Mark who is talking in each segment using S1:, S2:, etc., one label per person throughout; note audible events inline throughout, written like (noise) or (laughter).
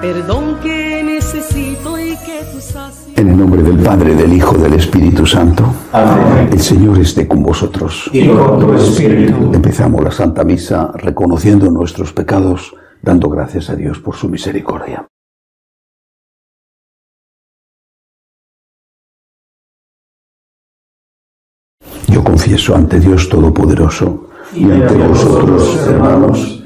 S1: perdón que necesito y que tú
S2: En el nombre del Padre, del Hijo, del Espíritu Santo.
S3: Amén.
S2: El Señor esté con vosotros.
S3: Y con tu espíritu.
S2: Empezamos la Santa Misa reconociendo nuestros pecados, dando gracias a Dios por su misericordia. Yo confieso ante Dios Todopoderoso y ante vosotros, hermanos,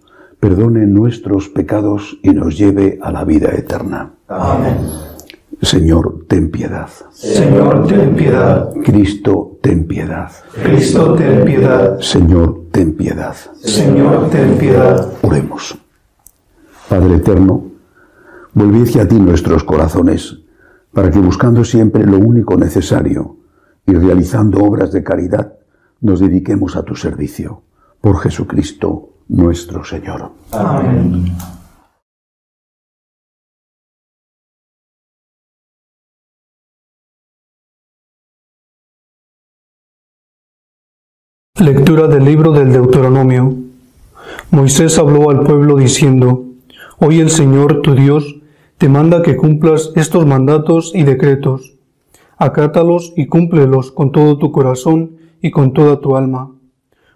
S2: perdone nuestros pecados y nos lleve a la vida eterna.
S3: Amén.
S2: Señor, ten piedad.
S3: Señor, ten piedad.
S2: Cristo, ten piedad.
S3: Cristo, ten piedad.
S2: Señor, ten piedad.
S3: Señor, ten piedad.
S2: Oremos. Padre eterno, volví a ti nuestros corazones, para que buscando siempre lo único necesario y realizando obras de caridad, nos dediquemos a tu servicio. Por Jesucristo nuestro Señor.
S3: Amén.
S4: Lectura del libro del Deuteronomio. Moisés habló al pueblo diciendo, Hoy el Señor tu Dios te manda que cumplas estos mandatos y decretos. Acátalos y cúmplelos con todo tu corazón y con toda tu alma.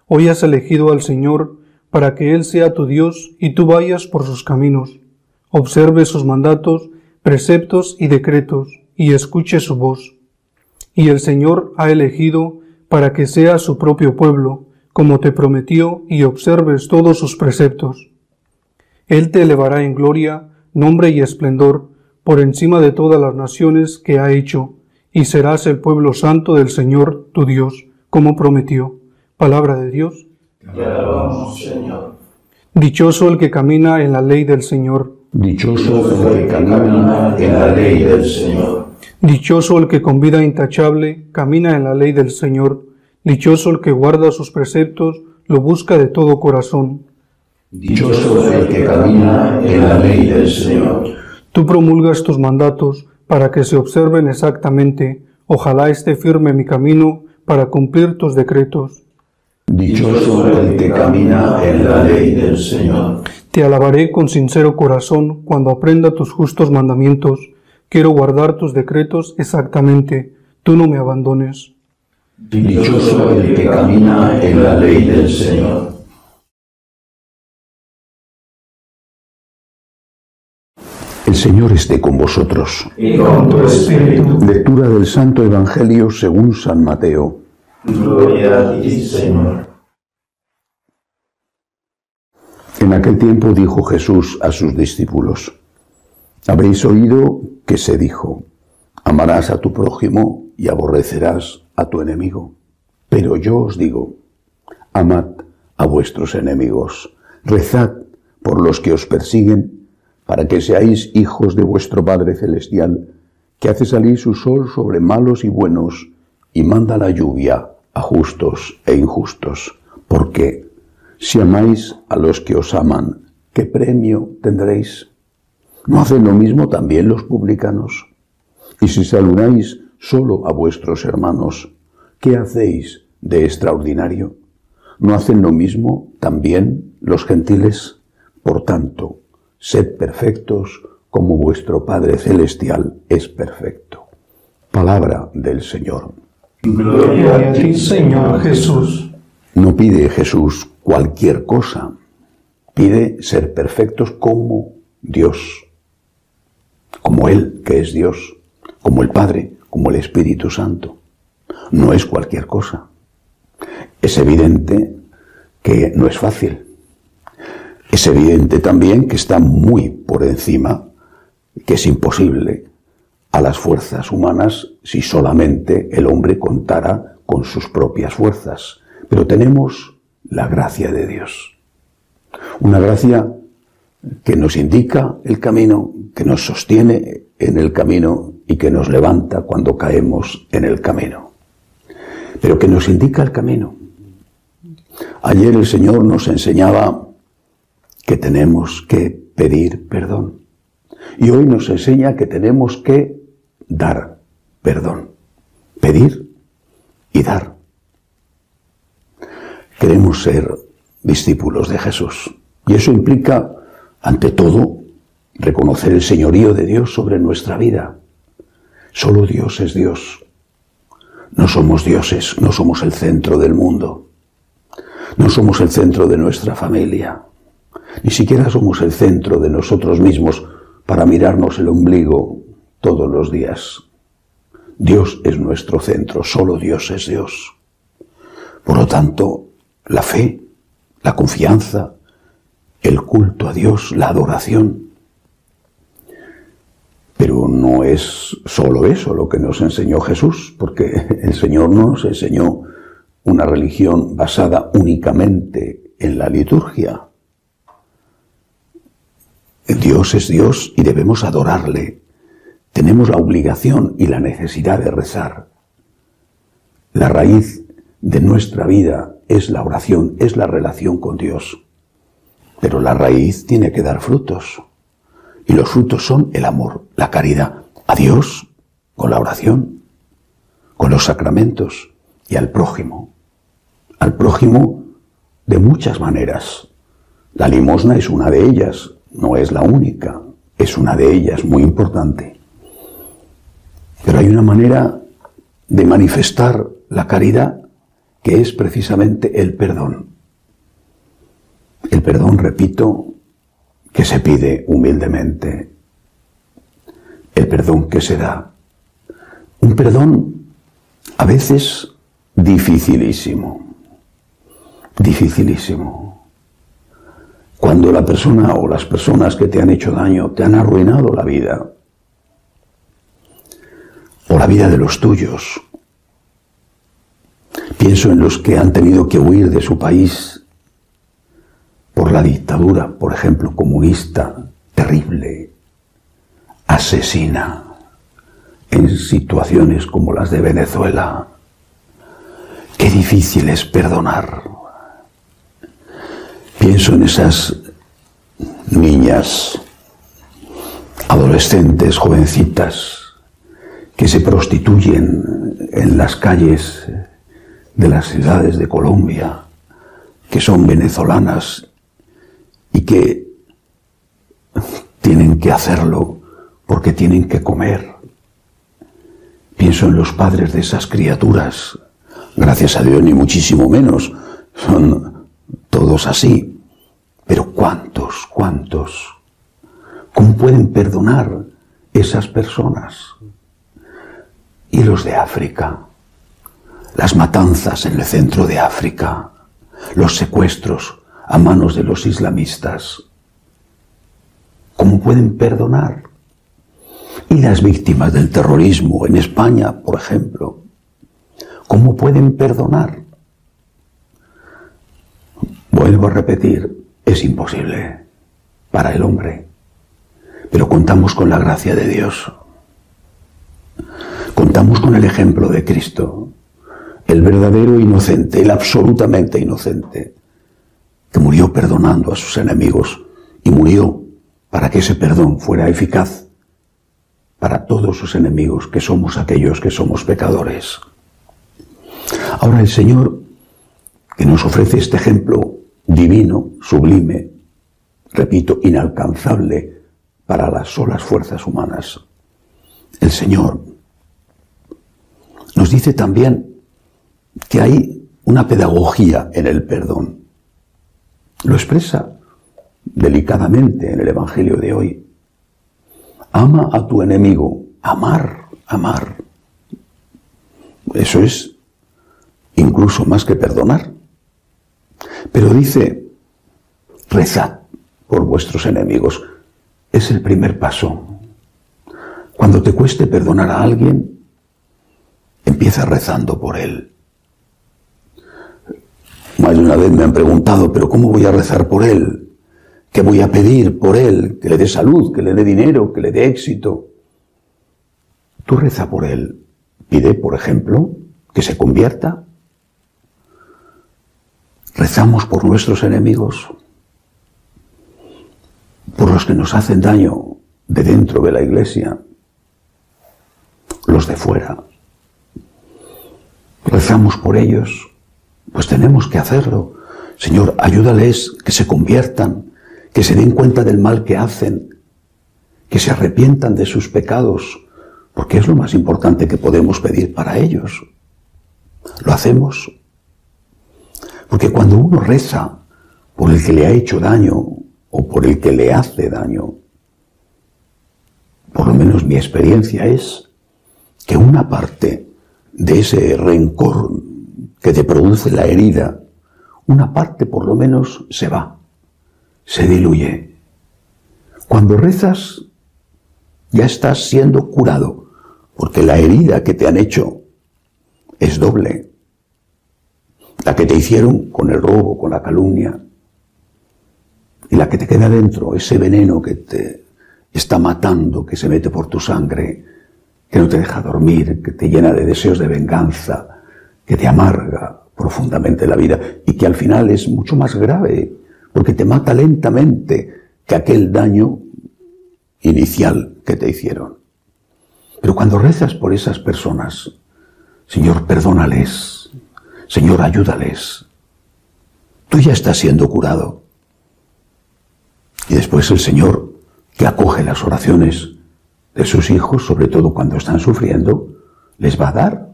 S4: Hoy has elegido al Señor para que Él sea tu Dios y tú vayas por sus caminos. Observe sus mandatos, preceptos y decretos, y escuche su voz. Y el Señor ha elegido para que sea su propio pueblo, como te prometió, y observes todos sus preceptos. Él te elevará en gloria, nombre y esplendor, por encima de todas las naciones que ha hecho, y serás el pueblo santo del Señor tu Dios, como prometió. Palabra de Dios.
S3: Te alabamos, Señor.
S4: Dichoso el que camina en la ley del Señor.
S2: Dichoso el que camina
S3: en la ley del Señor.
S4: Dichoso el que con vida intachable camina en la ley del Señor. Dichoso el que guarda sus preceptos, lo busca de todo corazón.
S3: Dichoso el que camina en la ley del Señor.
S4: Tú promulgas tus mandatos para que se observen exactamente. Ojalá esté firme mi camino para cumplir tus decretos.
S3: Dichoso el que camina en la ley del Señor.
S4: Te alabaré con sincero corazón cuando aprenda tus justos mandamientos. Quiero guardar tus decretos exactamente. Tú no me abandones.
S3: Dichoso el que camina en la ley del Señor.
S2: El Señor esté con vosotros.
S3: Y con tu espíritu.
S2: Lectura del Santo Evangelio según San Mateo.
S3: Gloria a ti, Señor.
S2: En aquel tiempo dijo Jesús a sus discípulos, Habréis oído que se dijo, amarás a tu prójimo y aborrecerás a tu enemigo. Pero yo os digo, amad a vuestros enemigos, rezad por los que os persiguen, para que seáis hijos de vuestro Padre Celestial, que hace salir su sol sobre malos y buenos, y manda la lluvia a justos e injustos. Porque si amáis a los que os aman, ¿qué premio tendréis? ¿No hacen lo mismo también los publicanos? Y si saludáis solo a vuestros hermanos, ¿qué hacéis de extraordinario? ¿No hacen lo mismo también los gentiles? Por tanto, sed perfectos como vuestro Padre Celestial es perfecto. Palabra del Señor.
S3: Gloria a ti, Señor Jesús.
S2: No pide Jesús cualquier cosa, pide ser perfectos como Dios, como Él, que es Dios, como el Padre, como el Espíritu Santo. No es cualquier cosa. Es evidente que no es fácil. Es evidente también que está muy por encima, que es imposible a las fuerzas humanas si solamente el hombre contara con sus propias fuerzas. Pero tenemos la gracia de Dios. Una gracia que nos indica el camino, que nos sostiene en el camino y que nos levanta cuando caemos en el camino, pero que nos indica el camino. Ayer el Señor nos enseñaba que tenemos que pedir perdón y hoy nos enseña que tenemos que dar perdón, pedir y dar. Queremos ser discípulos de Jesús y eso implica, ante todo, reconocer el señorío de Dios sobre nuestra vida. Solo Dios es Dios. No somos dioses, no somos el centro del mundo. No somos el centro de nuestra familia. Ni siquiera somos el centro de nosotros mismos para mirarnos el ombligo todos los días. Dios es nuestro centro, solo Dios es Dios. Por lo tanto, la fe, la confianza, el culto a Dios, la adoración, pero no es solo eso lo que nos enseñó Jesús, porque (laughs) el Señor no nos enseñó una religión basada únicamente en la liturgia. Dios es Dios y debemos adorarle. Tenemos la obligación y la necesidad de rezar. La raíz de nuestra vida es la oración, es la relación con Dios. Pero la raíz tiene que dar frutos. Y los frutos son el amor, la caridad a Dios con la oración, con los sacramentos y al prójimo. Al prójimo de muchas maneras. La limosna es una de ellas, no es la única, es una de ellas muy importante. Pero hay una manera de manifestar la caridad que es precisamente el perdón. El perdón, repito, que se pide humildemente, el perdón que se da. Un perdón a veces dificilísimo, dificilísimo. Cuando la persona o las personas que te han hecho daño te han arruinado la vida, o la vida de los tuyos. Pienso en los que han tenido que huir de su país por la dictadura, por ejemplo, comunista, terrible, asesina, en situaciones como las de Venezuela. Qué difícil es perdonar. Pienso en esas niñas, adolescentes, jovencitas, que se prostituyen en las calles de las ciudades de Colombia, que son venezolanas y que tienen que hacerlo porque tienen que comer. Pienso en los padres de esas criaturas. Gracias a Dios, ni muchísimo menos. Son todos así. Pero ¿cuántos, cuántos? ¿Cómo pueden perdonar esas personas? Y los de África. Las matanzas en el centro de África. Los secuestros a manos de los islamistas. ¿Cómo pueden perdonar? Y las víctimas del terrorismo en España, por ejemplo, ¿cómo pueden perdonar? Vuelvo a repetir, es imposible para el hombre, pero contamos con la gracia de Dios. Contamos con el ejemplo de Cristo, el verdadero inocente, el absolutamente inocente, que murió perdonando a sus enemigos y murió para que ese perdón fuera eficaz para todos sus enemigos, que somos aquellos que somos pecadores. Ahora el Señor, que nos ofrece este ejemplo divino, sublime, repito, inalcanzable para las solas fuerzas humanas, el Señor nos dice también que hay una pedagogía en el perdón. Lo expresa delicadamente en el Evangelio de hoy. Ama a tu enemigo. Amar, amar. Eso es incluso más que perdonar. Pero dice, rezad por vuestros enemigos. Es el primer paso. Cuando te cueste perdonar a alguien, empieza rezando por él. Más de una vez me han preguntado, pero ¿cómo voy a rezar por él? ¿Qué voy a pedir por él? Que le dé salud, que le dé dinero, que le dé éxito. tú reza por él. Pide, por ejemplo, que se convierta. Rezamos por nuestros enemigos, por los que nos hacen daño de dentro de la iglesia, los de fuera. Rezamos por ellos, pues tenemos que hacerlo. Señor, ayúdales que se conviertan, que se den cuenta del mal que hacen, que se arrepientan de sus pecados, porque es lo más importante que podemos pedir para ellos. Lo hacemos. Porque cuando uno reza por el que le ha hecho daño o por el que le hace daño, por lo menos mi experiencia es que una parte de ese rencor que te produce la herida, una parte por lo menos se va, se diluye. Cuando rezas, ya estás siendo curado, porque la herida que te han hecho es doble. La que te hicieron con el robo, con la calumnia, y la que te queda dentro, ese veneno que te está matando, que se mete por tu sangre, que no te deja dormir, que te llena de deseos de venganza, que te amarga profundamente la vida y que al final es mucho más grave porque te mata lentamente que aquel daño inicial que te hicieron. Pero cuando rezas por esas personas, Señor, perdónales, Señor, ayúdales, tú ya estás siendo curado. Y después el Señor, que acoge las oraciones de sus hijos, sobre todo cuando están sufriendo, les va a dar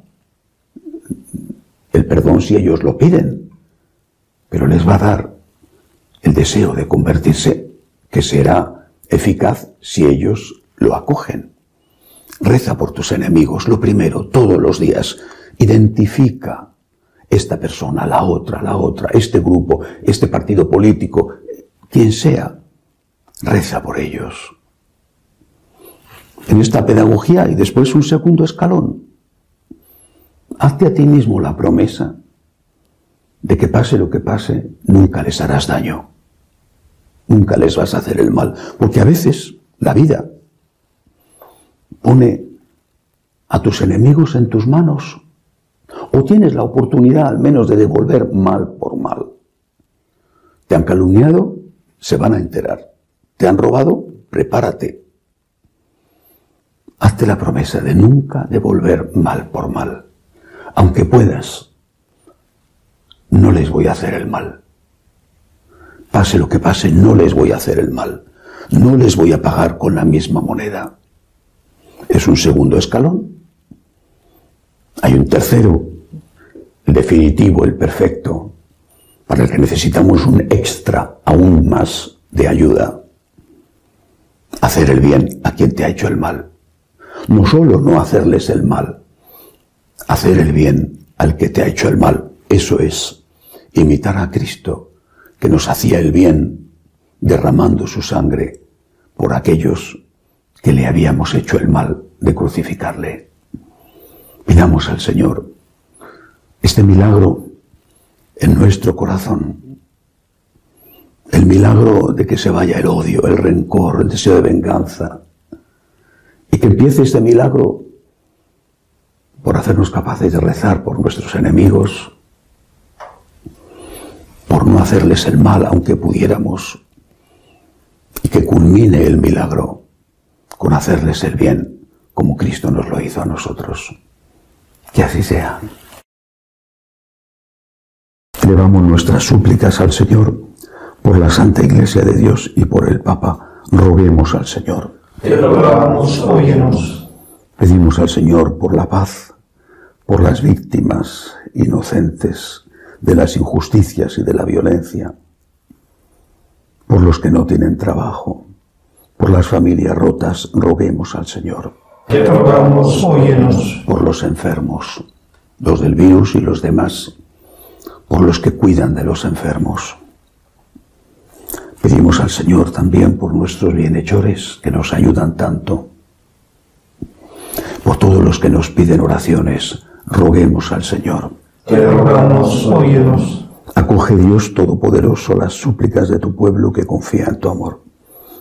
S2: el perdón si ellos lo piden, pero les va a dar el deseo de convertirse, que será eficaz si ellos lo acogen. Reza por tus enemigos, lo primero, todos los días. Identifica esta persona, la otra, la otra, este grupo, este partido político, quien sea. Reza por ellos. En esta pedagogía y después un segundo escalón. Hazte a ti mismo la promesa de que pase lo que pase, nunca les harás daño. Nunca les vas a hacer el mal. Porque a veces la vida pone a tus enemigos en tus manos. O tienes la oportunidad al menos de devolver mal por mal. Te han calumniado, se van a enterar. Te han robado, prepárate. Hazte la promesa de nunca devolver mal por mal aunque puedas, no les voy a hacer el mal. Pase lo que pase, no les voy a hacer el mal. No les voy a pagar con la misma moneda. Es un segundo escalón. Hay un tercero, el definitivo, el perfecto, para el que necesitamos un extra aún más de ayuda. Hacer el bien a quien te ha hecho el mal. No solo no hacerles el mal, hacer el bien al que te ha hecho el mal. Eso es imitar a Cristo, que nos hacía el bien derramando su sangre por aquellos que le habíamos hecho el mal de crucificarle. Pidamos al Señor este milagro en nuestro corazón, el milagro de que se vaya el odio, el rencor, el deseo de venganza, que empiece este milagro por hacernos capaces de rezar por nuestros enemigos, por no hacerles el mal aunque pudiéramos, y que culmine el milagro con hacerles el bien como Cristo nos lo hizo a nosotros. Que así sea. Llevamos nuestras súplicas al Señor por la Santa Iglesia de Dios y por el Papa. Roguemos al Señor.
S3: Te rogamos, óyenos.
S2: Pedimos al Señor por la paz por las víctimas inocentes de las injusticias y de la violencia, por los que no tienen trabajo, por las familias rotas, roguemos al Señor.
S3: Te rogamos, óyenos.
S2: Por los enfermos, los del virus y los demás, por los que cuidan de los enfermos. Pedimos al Señor también por nuestros bienhechores que nos ayudan tanto, por todos los que nos piden oraciones, roguemos al Señor.
S3: Te rogamos, óyenos.
S2: Acoge Dios Todopoderoso las súplicas de tu pueblo que confía en tu amor.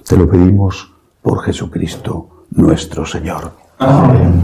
S2: Te lo pedimos por Jesucristo nuestro Señor.
S3: Amén.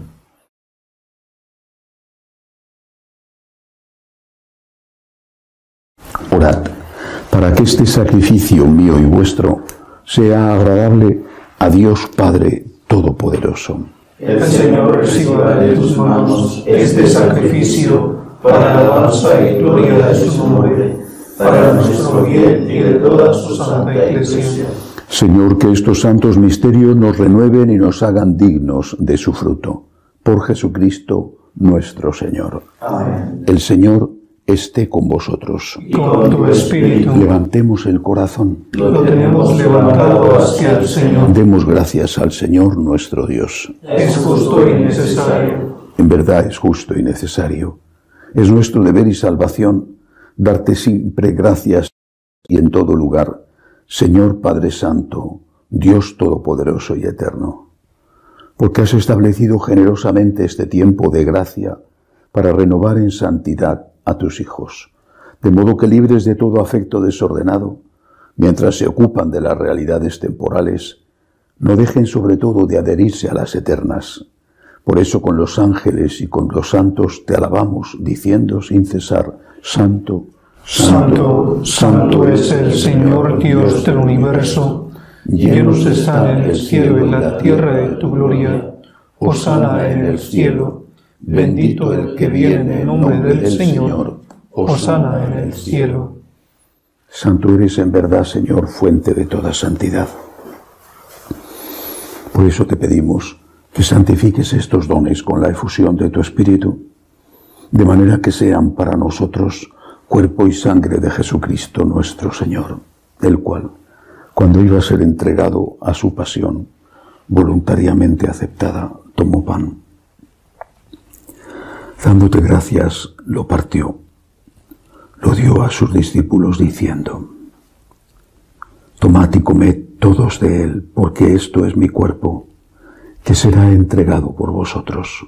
S2: Orad para que este sacrificio mío y vuestro sea agradable a Dios Padre Todopoderoso.
S4: El Señor reciba de tus manos este sacrificio para alabanza y gloria de su nombre, para nuestro bien y de toda su santa iglesia.
S2: Señor, que estos santos misterios nos renueven y nos hagan dignos de su fruto. Por Jesucristo nuestro Señor.
S4: Amén.
S2: El Señor esté con vosotros.
S4: Y con tu espíritu
S2: Levantemos el corazón.
S4: lo tenemos levantado hacia el Señor.
S2: Demos gracias al Señor nuestro Dios.
S4: Es justo y necesario.
S2: En verdad es justo y necesario. Es nuestro deber y salvación darte siempre gracias y en todo lugar, Señor Padre Santo, Dios Todopoderoso y Eterno, porque has establecido generosamente este tiempo de gracia para renovar en santidad a tus hijos, de modo que libres de todo afecto desordenado, mientras se ocupan de las realidades temporales, no dejen sobre todo de adherirse a las eternas. Por eso con los ángeles y con los santos te alabamos, diciendo sin cesar, Santo,
S4: Santo, santo es el Señor Dios del universo. Llenos están en el cielo y la tierra de tu gloria. Hosana en el cielo. Bendito el que viene en nombre del Señor. Hosana en el cielo.
S2: Santo eres en verdad, Señor, fuente de toda santidad. Por eso te pedimos que santifiques estos dones con la efusión de tu Espíritu, de manera que sean para nosotros cuerpo y sangre de Jesucristo nuestro Señor, el cual, cuando iba a ser entregado a su pasión, voluntariamente aceptada, tomó pan. Dándote gracias, lo partió, lo dio a sus discípulos diciendo, Tomad y comed todos de él, porque esto es mi cuerpo, que será entregado por vosotros.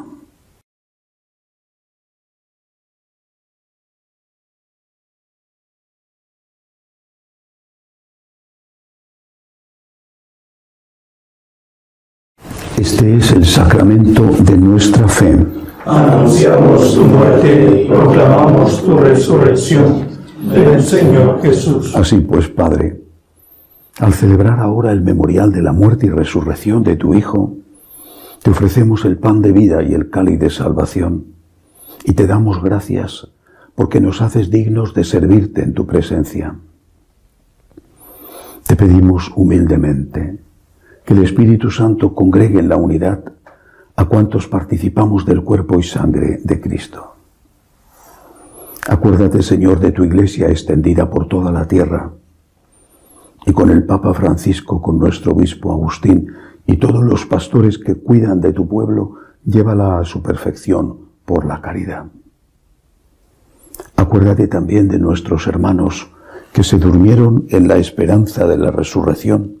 S2: Este es el sacramento de nuestra fe.
S4: Anunciamos tu muerte y proclamamos tu resurrección. Ven, Señor Jesús.
S2: Así pues, Padre, al celebrar ahora el memorial de la muerte y resurrección de tu Hijo, te ofrecemos el pan de vida y el cáliz de salvación, y te damos gracias porque nos haces dignos de servirte en tu presencia. Te pedimos humildemente que el Espíritu Santo congregue en la unidad a cuantos participamos del cuerpo y sangre de Cristo. Acuérdate, Señor, de tu iglesia extendida por toda la tierra, y con el Papa Francisco, con nuestro obispo Agustín y todos los pastores que cuidan de tu pueblo, llévala a su perfección por la caridad. Acuérdate también de nuestros hermanos que se durmieron en la esperanza de la resurrección,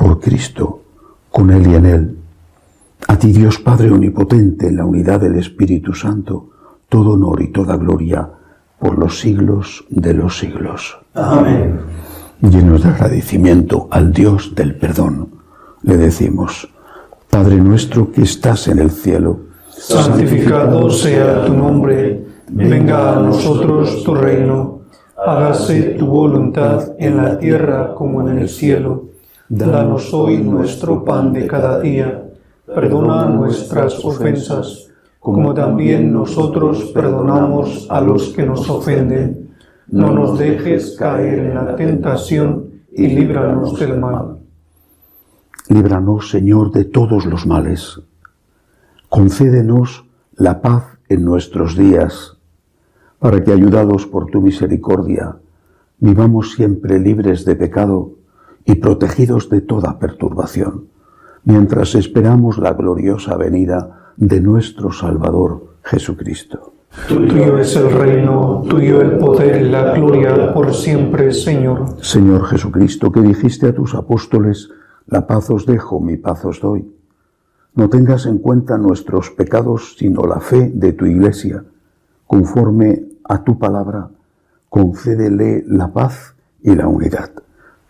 S2: Por Cristo, con Él y en Él, a ti Dios Padre Omnipotente, en la unidad del Espíritu Santo, todo honor y toda gloria por los siglos de los siglos.
S3: Amén.
S2: Llenos de agradecimiento al Dios del perdón, le decimos, Padre nuestro que estás en el cielo,
S4: santificado sea tu nombre, venga a nosotros tu reino, hágase tu voluntad en la tierra como en el cielo. Danos hoy nuestro pan de cada día, perdona nuestras ofensas, como también nosotros perdonamos a los que nos ofenden. No nos dejes caer en la tentación y líbranos del mal.
S2: Líbranos, Señor, de todos los males. Concédenos la paz en nuestros días, para que, ayudados por tu misericordia, vivamos siempre libres de pecado y protegidos de toda perturbación, mientras esperamos la gloriosa venida de nuestro Salvador Jesucristo.
S4: Tuyo es el reino, tuyo el poder y la gloria por siempre, Señor.
S2: Señor Jesucristo, que dijiste a tus apóstoles, la paz os dejo, mi paz os doy. No tengas en cuenta nuestros pecados, sino la fe de tu iglesia. Conforme a tu palabra, concédele la paz y la unidad.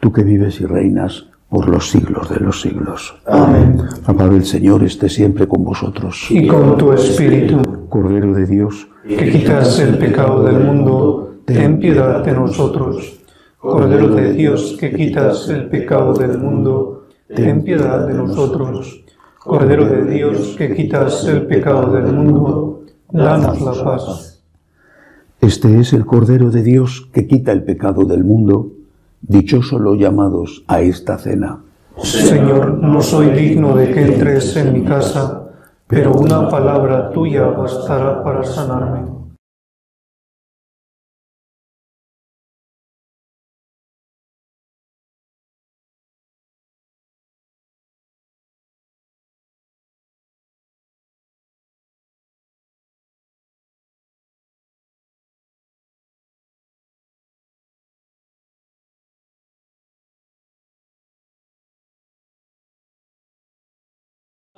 S2: Tú que vives y reinas por los siglos de los siglos.
S3: Amén.
S2: La paz del Señor esté siempre con vosotros.
S4: Y con tu espíritu,
S2: Cordero de Dios,
S4: que quitas el pecado del mundo, ten piedad de nosotros. Cordero de Dios, que quitas el pecado del mundo, ten piedad de nosotros. Cordero de Dios, que quitas el pecado del mundo, danos la paz.
S2: Este es el Cordero de Dios que quita el pecado del mundo. Dichosos los llamados a esta cena.
S4: Señor, no soy digno de que entres en mi casa, pero una palabra tuya bastará para sanarme.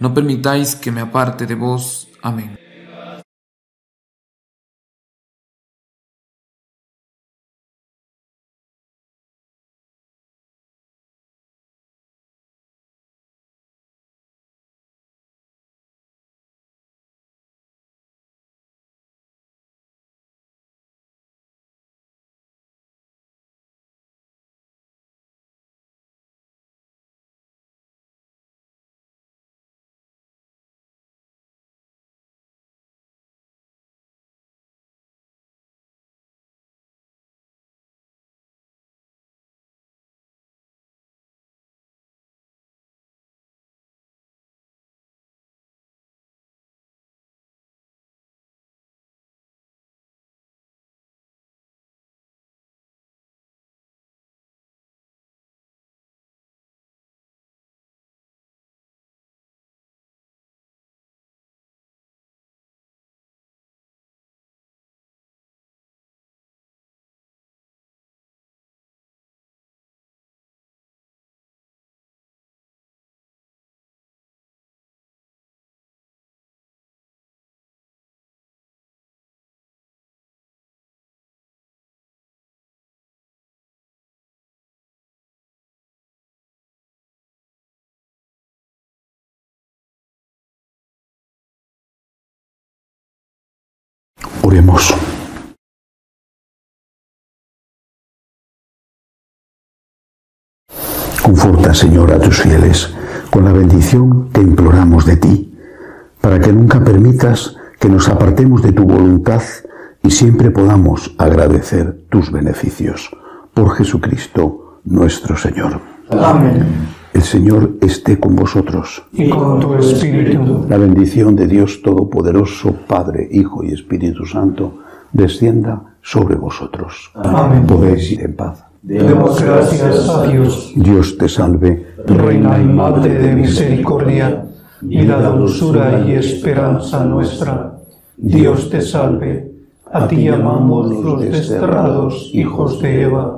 S5: no permitáis que me aparte de vos. Amén.
S2: Conforta, Señor, a tus fieles con la bendición que imploramos de ti, para que nunca permitas que nos apartemos de tu voluntad y siempre podamos agradecer tus beneficios. Por Jesucristo nuestro Señor.
S1: Amén.
S2: El Señor esté con vosotros.
S4: Y con tu espíritu.
S2: La bendición de Dios Todopoderoso, Padre, Hijo y Espíritu Santo, descienda sobre vosotros.
S4: Amén.
S2: Podéis ir en paz.
S4: Demos gracias a Dios,
S2: Dios te salve,
S4: Reina y Madre de misericordia, vida, dulzura y esperanza nuestra. Dios te salve. A ti llamamos los desterrados hijos de Eva.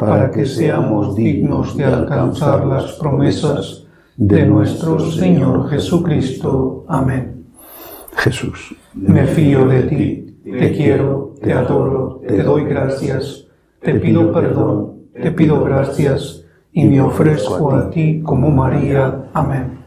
S4: para que seamos dignos de alcanzar las promesas de nuestro Señor Jesucristo. Amén.
S2: Jesús.
S4: Me fío de ti, te quiero, te adoro, te doy gracias, te pido perdón, te pido gracias y me ofrezco a ti como María. Amén.